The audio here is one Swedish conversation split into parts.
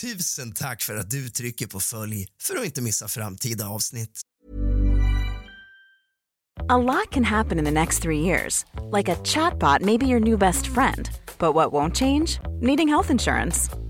Tusen tack för att du trycker på följ för att inte missa framtida avsnitt. A lot can happen in the next three years. Like a chatbot may be your new best friend. But what won't change? Needing health insurance.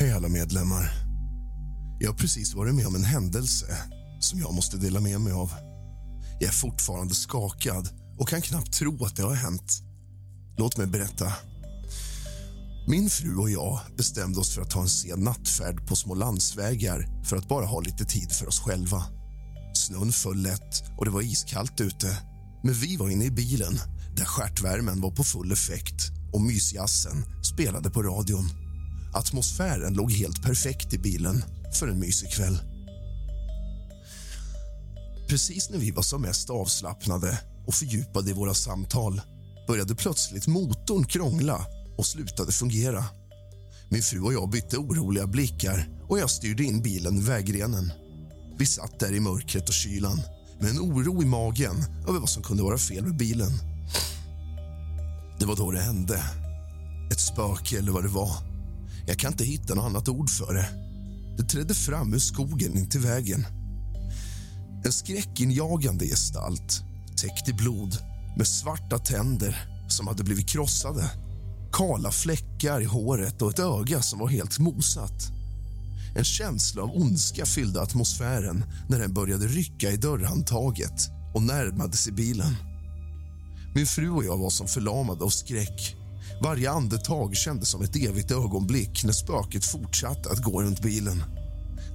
Hej alla medlemmar. Jag har precis varit med om en händelse som jag måste dela med mig av. Jag är fortfarande skakad och kan knappt tro att det har hänt. Låt mig berätta. Min fru och jag bestämde oss för att ta en sen nattfärd på små landsvägar för att bara ha lite tid för oss själva. Snön föll lätt och det var iskallt ute. Men vi var inne i bilen där stjärtvärmen var på full effekt och mysjazzen spelade på radion. Atmosfären låg helt perfekt i bilen för en mysig kväll. Precis när vi var som mest avslappnade och fördjupade i våra samtal började plötsligt motorn krångla och slutade fungera. Min fru och jag bytte oroliga blickar och jag styrde in bilen i vägrenen. Vi satt där i mörkret och kylan med en oro i magen över vad som kunde vara fel med bilen. Det var då det hände. Ett spöke eller vad det var. Jag kan inte hitta något annat ord för det. Det trädde fram ur skogen in till vägen. En skräckinjagande gestalt, täckt i blod med svarta tänder som hade blivit krossade kala fläckar i håret och ett öga som var helt mosat. En känsla av ondska fyllde atmosfären när den började rycka i dörrhandtaget och närmade sig bilen. Min fru och jag var som förlamade av skräck. Varje andetag kändes som ett evigt ögonblick när spöket fortsatte att gå runt bilen.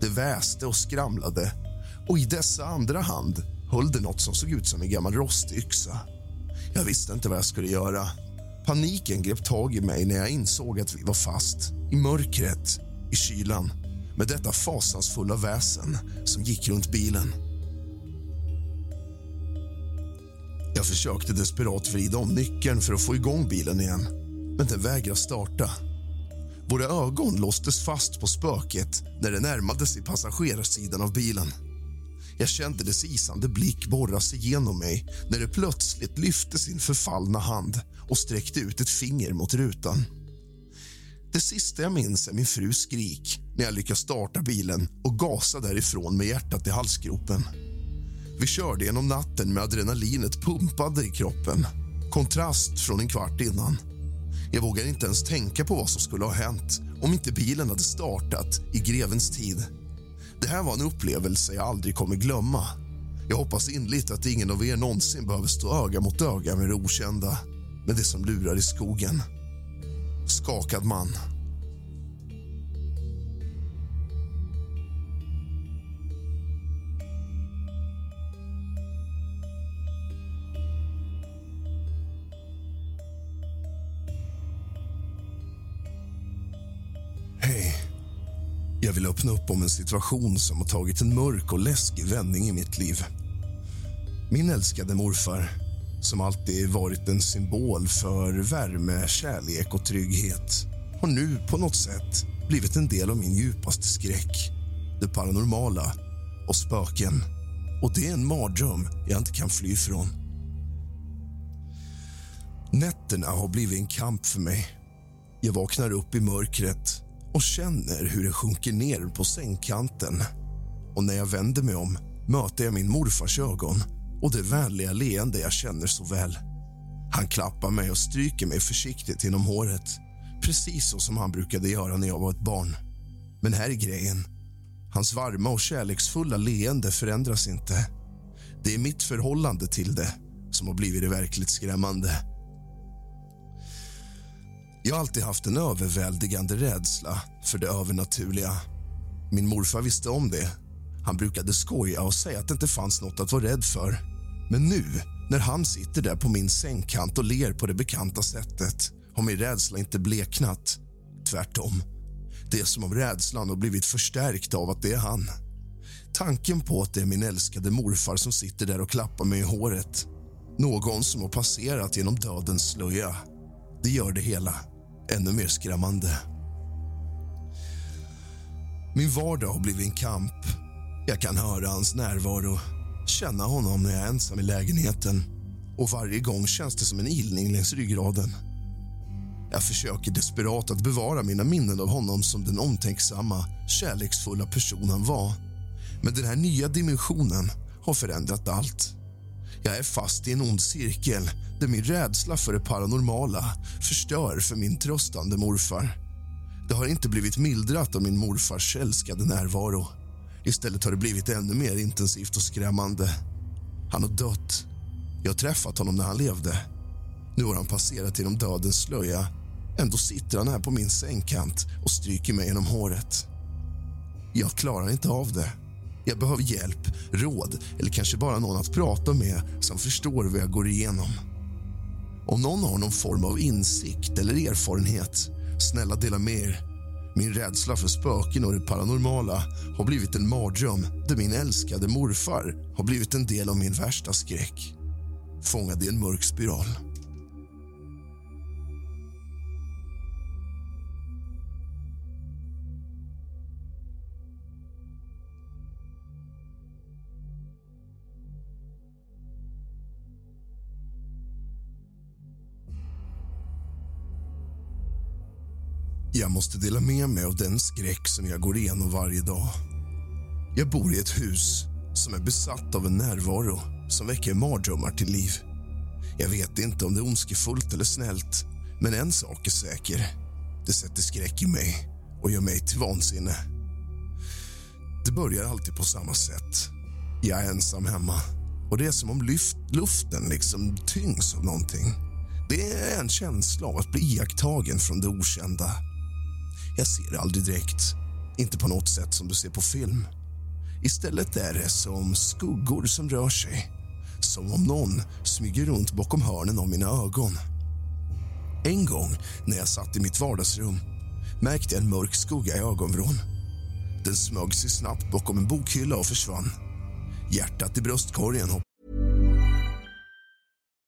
Det väste och skramlade och i dessa andra hand höll det något som såg ut som en gammal rostyxa. Jag visste inte vad jag skulle göra. Paniken grep tag i mig när jag insåg att vi var fast i mörkret, i kylan med detta fasansfulla väsen som gick runt bilen. Jag försökte desperat vrida om nyckeln för att få igång bilen igen men den vägrade starta. Våra ögon låstes fast på spöket när det närmade sig passagerarsidan av bilen. Jag kände dess isande blick borra sig igenom mig när det plötsligt lyfte sin förfallna hand och sträckte ut ett finger mot rutan. Det sista jag minns är min frus skrik när jag lyckas starta bilen och gasa därifrån med hjärtat i halsgropen. Vi körde genom natten med adrenalinet pumpade i kroppen. Kontrast från en kvart innan. Jag vågar inte ens tänka på vad som skulle ha hänt om inte bilen hade startat i grevens tid. Det här var en upplevelse jag aldrig kommer glömma. Jag hoppas inligt att ingen av er någonsin behöver stå öga mot öga med det okända, med det som lurar i skogen. Skakad man, Jag vill öppna upp om en situation som har tagit en mörk och läskig vändning i mitt liv. Min älskade morfar, som alltid varit en symbol för värme, kärlek och trygghet har nu på något sätt blivit en del av min djupaste skräck. Det paranormala och spöken. Och det är en mardröm jag inte kan fly ifrån. Nätterna har blivit en kamp för mig. Jag vaknar upp i mörkret och känner hur det sjunker ner på sängkanten. Och när jag vänder mig om möter jag min morfars ögon och det vänliga leende jag känner så väl. Han klappar mig och stryker mig försiktigt genom håret precis så som han brukade göra när jag var ett barn. Men här är grejen. Hans varma och kärleksfulla leende förändras inte. Det är mitt förhållande till det som har blivit det verkligt skrämmande. Jag har alltid haft en överväldigande rädsla för det övernaturliga. Min morfar visste om det. Han brukade skoja och säga att det inte fanns något att vara rädd för. Men nu, när han sitter där på min sängkant och ler på det bekanta sättet har min rädsla inte bleknat. Tvärtom. Det är som om rädslan har blivit förstärkt av att det är han. Tanken på att det är min älskade morfar som sitter där och klappar mig i håret. Någon som har passerat genom dödens slöja. Det gör det hela ännu mer skrämmande. Min vardag har blivit en kamp. Jag kan höra hans närvaro, känna honom när jag är ensam i lägenheten och varje gång känns det som en ilning längs ryggraden. Jag försöker desperat att bevara mina minnen av honom som den omtänksamma, kärleksfulla person han var. Men den här nya dimensionen har förändrat allt. Jag är fast i en ond cirkel där min rädsla för det paranormala förstör för min tröstande morfar. Det har inte blivit mildrat av min morfars älskade närvaro. Istället har det blivit ännu mer intensivt och skrämmande. Han har dött. Jag har träffat honom när han levde. Nu har han passerat genom dödens slöja Ändå sitter han här på min sängkant och stryker mig genom håret. Jag klarar inte av det. Jag behöver hjälp, råd eller kanske bara någon att prata med som förstår vad jag går igenom. Om någon har någon form av insikt eller erfarenhet, snälla dela med er. Min rädsla för spöken och det paranormala har blivit en mardröm där min älskade morfar har blivit en del av min värsta skräck. Fångad i en mörk spiral. Jag måste dela med mig av den skräck som jag går igenom varje dag. Jag bor i ett hus som är besatt av en närvaro som väcker mardrömmar till liv. Jag vet inte om det är ondskefullt eller snällt, men en sak är säker. Det sätter skräck i mig och gör mig till vansinne. Det börjar alltid på samma sätt. Jag är ensam hemma och det är som om lyft, luften liksom tyngs av någonting. Det är en känsla av att bli iakttagen från det okända jag ser aldrig direkt, inte på något sätt som du ser på film. Istället är det som skuggor som rör sig. Som om någon smyger runt bakom hörnen av mina ögon. En gång när jag satt i mitt vardagsrum märkte jag en mörk skugga i ögonvrån. Den smög sig snabbt bakom en bokhylla och försvann. Hjärtat i bröstkorgen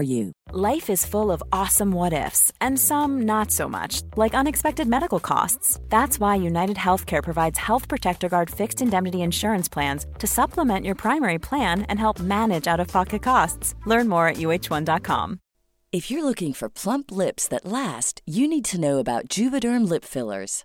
for you. Life is full of awesome what ifs, and some not so much, like unexpected medical costs. That's why United Healthcare provides Health Protector Guard fixed indemnity insurance plans to supplement your primary plan and help manage out of pocket costs. Learn more at uh1.com. If you're looking for plump lips that last, you need to know about Juvederm lip fillers.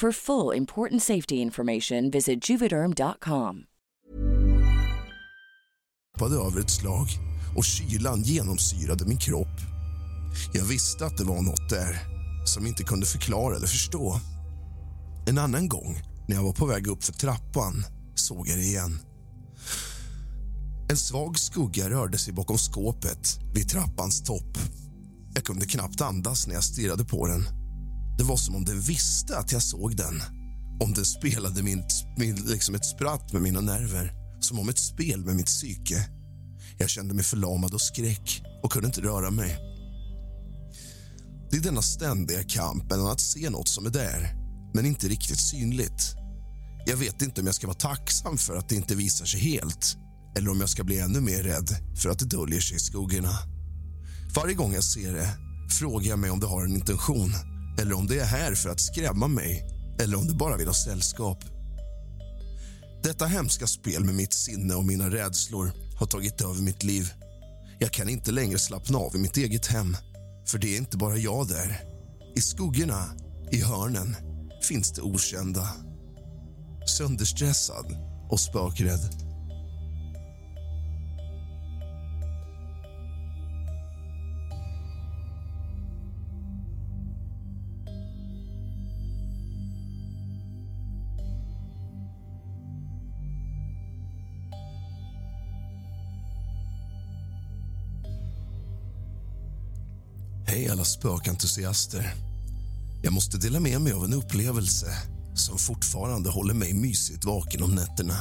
For full important safety information, visit juvederm.com. hoppade över ett slag och kylan genomsyrade min kropp. Jag visste att det var något där som inte kunde förklara eller förstå. En annan gång, när jag var på väg upp för trappan, såg jag det igen. En svag skugga rörde sig bakom skåpet vid trappans topp. Jag kunde knappt andas när jag stirrade på den. Det var som om den visste att jag såg den. Om den spelade min, min, liksom ett spratt med mina nerver. Som om ett spel med mitt psyke. Jag kände mig förlamad och skräck och kunde inte röra mig. Det är denna ständiga kamp mellan att se något som är där, men inte riktigt synligt. Jag vet inte om jag ska vara tacksam för att det inte visar sig helt eller om jag ska bli ännu mer rädd för att det döljer sig i skuggorna. Varje gång jag ser det frågar jag mig om det har en intention eller om det är här för att skrämma mig eller om det bara vill ha sällskap. Detta hemska spel med mitt sinne och mina rädslor har tagit över mitt liv. Jag kan inte längre slappna av i mitt eget hem, för det är inte bara jag där. I skuggorna, i hörnen, finns det okända. Sönderstressad och spökrädd. Hej alla spökentusiaster. Jag måste dela med mig av en upplevelse som fortfarande håller mig mysigt vaken om nätterna.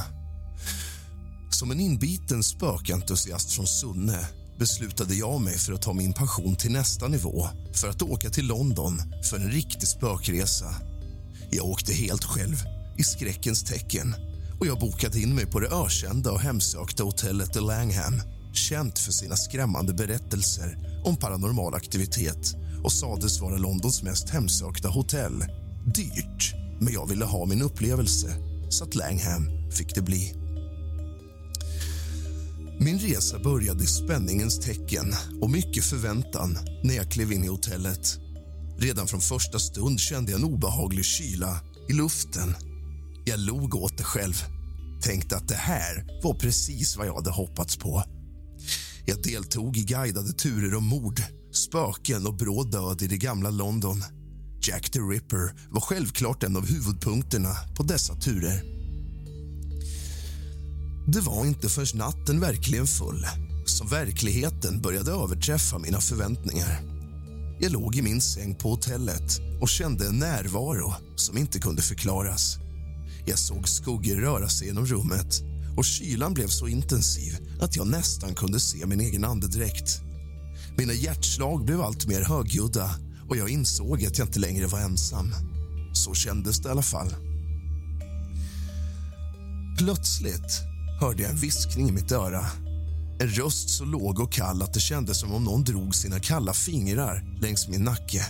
Som en inbiten spökentusiast från Sunne beslutade jag mig för att ta min passion till nästa nivå för att åka till London för en riktig spökresa. Jag åkte helt själv, i skräckens tecken och jag bokade in mig på det ökända och hemsökta hotellet The Langham känt för sina skrämmande berättelser om paranormal aktivitet och sades vara Londons mest hemsökta hotell. Dyrt, men jag ville ha min upplevelse, så att Langham fick det bli. Min resa började i spänningens tecken och mycket förväntan när jag klev in i hotellet. Redan från första stund kände jag en obehaglig kyla i luften. Jag log åt det själv. Tänkte att det här var precis vad jag hade hoppats på. Jag deltog i guidade turer om mord, spöken och bråd död i det gamla London. Jack the Ripper var självklart en av huvudpunkterna på dessa turer. Det var inte förrän natten verkligen full som verkligheten började överträffa mina förväntningar. Jag låg i min säng på hotellet och kände en närvaro som inte kunde förklaras. Jag såg skuggor röra sig genom rummet och kylan blev så intensiv att jag nästan kunde se min egen andedräkt. Mina hjärtslag blev allt mer högljudda och jag insåg att jag inte längre var ensam. Så kändes det i alla fall. Plötsligt hörde jag en viskning i mitt öra. En röst så låg och kall att det kändes som om någon drog sina kalla fingrar längs min nacke.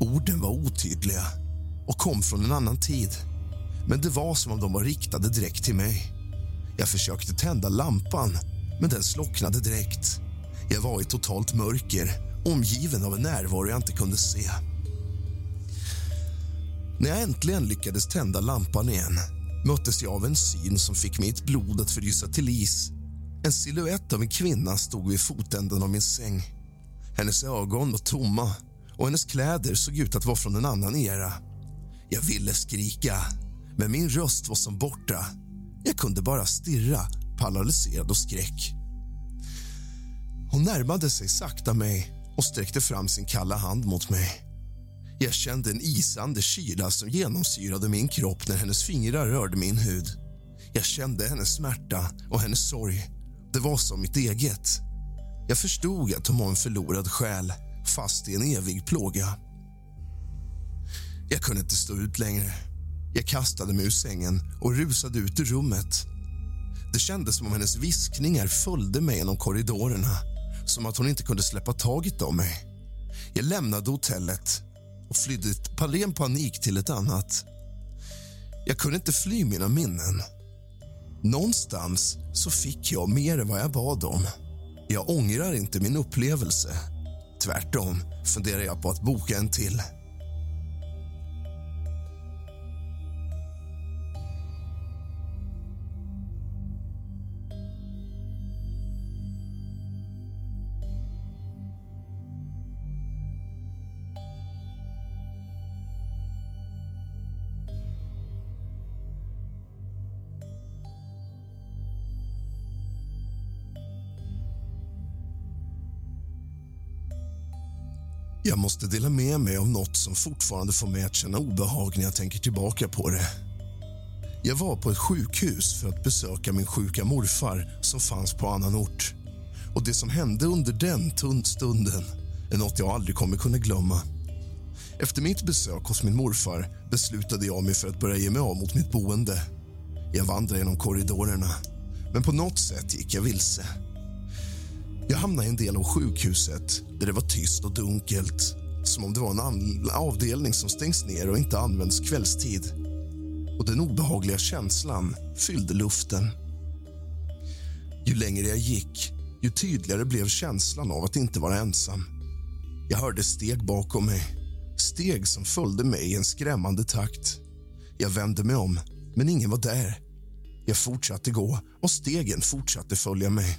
Orden var otydliga och kom från en annan tid men det var som om de var riktade direkt till mig. Jag försökte tända lampan, men den slocknade direkt. Jag var i totalt mörker omgiven av en närvaro jag inte kunde se. När jag äntligen lyckades tända lampan igen möttes jag av en syn som fick mitt blod att frysa till is. En siluett av en kvinna stod vid fotänden av min säng. Hennes ögon var tomma och hennes kläder såg ut att vara från en annan era. Jag ville skrika, men min röst var som borta. Jag kunde bara stirra, paralyserad och skräck. Hon närmade sig sakta mig och sträckte fram sin kalla hand mot mig. Jag kände en isande kyla som genomsyrade min kropp när hennes fingrar rörde min hud. Jag kände hennes smärta och hennes sorg. Det var som mitt eget. Jag förstod att hon var en förlorad själ fast i en evig plåga. Jag kunde inte stå ut längre. Jag kastade mig ur sängen och rusade ut ur rummet. Det kändes som om hennes viskningar följde mig genom korridorerna som att hon inte kunde släppa taget om mig. Jag lämnade hotellet och flydde i ren panik till ett annat. Jag kunde inte fly mina minnen. Någonstans så fick jag mer än vad jag bad om. Jag ångrar inte min upplevelse. Tvärtom funderar jag på att boka en till. Jag måste dela med mig av något som fortfarande får mig att känna obehag när jag tänker tillbaka på det. Jag var på ett sjukhus för att besöka min sjuka morfar som fanns på annan ort. Och Det som hände under den stunden är något jag aldrig kommer kunna glömma. Efter mitt besök hos min morfar beslutade jag mig för att börja ge mig av mot mitt boende. Jag vandrade genom korridorerna, men på något sätt gick jag vilse. Jag hamnade i en del av sjukhuset där det var tyst och dunkelt som om det var en avdelning som stängs ner och inte används kvällstid. Och Den obehagliga känslan fyllde luften. Ju längre jag gick, ju tydligare blev känslan av att inte vara ensam. Jag hörde steg bakom mig, steg som följde mig i en skrämmande takt. Jag vände mig om, men ingen var där. Jag fortsatte gå och stegen fortsatte följa mig.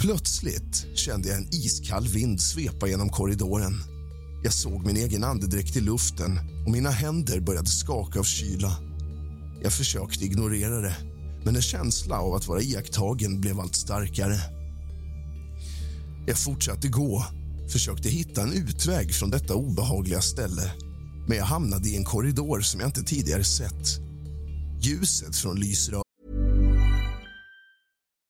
Plötsligt kände jag en iskall vind svepa genom korridoren. Jag såg min egen andedräkt i luften och mina händer började skaka av kyla. Jag försökte ignorera det, men en känsla av att vara iakttagen blev allt starkare. Jag fortsatte gå, försökte hitta en utväg från detta obehagliga ställe men jag hamnade i en korridor som jag inte tidigare sett. Ljuset från lysröret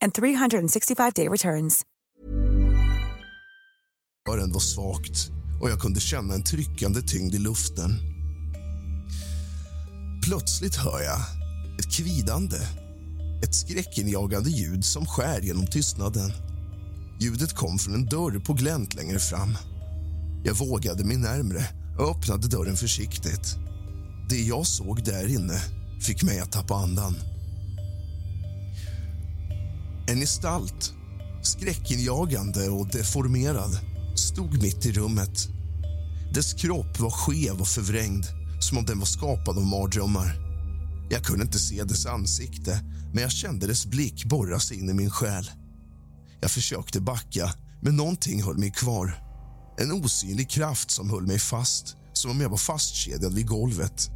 and 365-day returns. Ören var svagt och jag kunde känna en tryckande tyngd i luften. Plötsligt hör jag ett kvidande, ett skräckinjagande ljud som skär genom tystnaden. Ljudet kom från en dörr på glänt längre fram. Jag vågade mig närmre och öppnade dörren försiktigt. Det jag såg där inne fick mig att tappa andan. En gestalt, skräckinjagande och deformerad, stod mitt i rummet. Dess kropp var skev och förvrängd, som om den var skapad av mardrömmar. Jag kunde inte se dess ansikte, men jag kände dess blick borra sig in i min själ. Jag försökte backa, men någonting höll mig kvar. En osynlig kraft som höll mig fast, som om jag var fastkedjad vid golvet.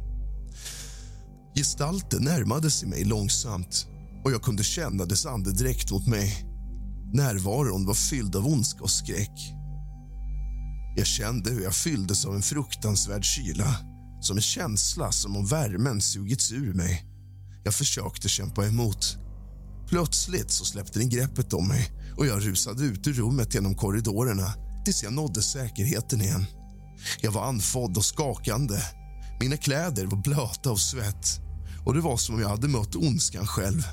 Gestalten närmade sig mig långsamt och jag kunde känna dess andedräkt mot mig. Närvaron var fylld av ondska och skräck. Jag kände hur jag fylldes av en fruktansvärd kyla som en känsla som om värmen sugits ur mig. Jag försökte kämpa emot. Plötsligt så släppte den greppet om mig och jag rusade ut ur rummet genom korridorerna tills jag nådde säkerheten igen. Jag var andfådd och skakande. Mina kläder var blöta av svett och det var som om jag hade mött ondskan själv.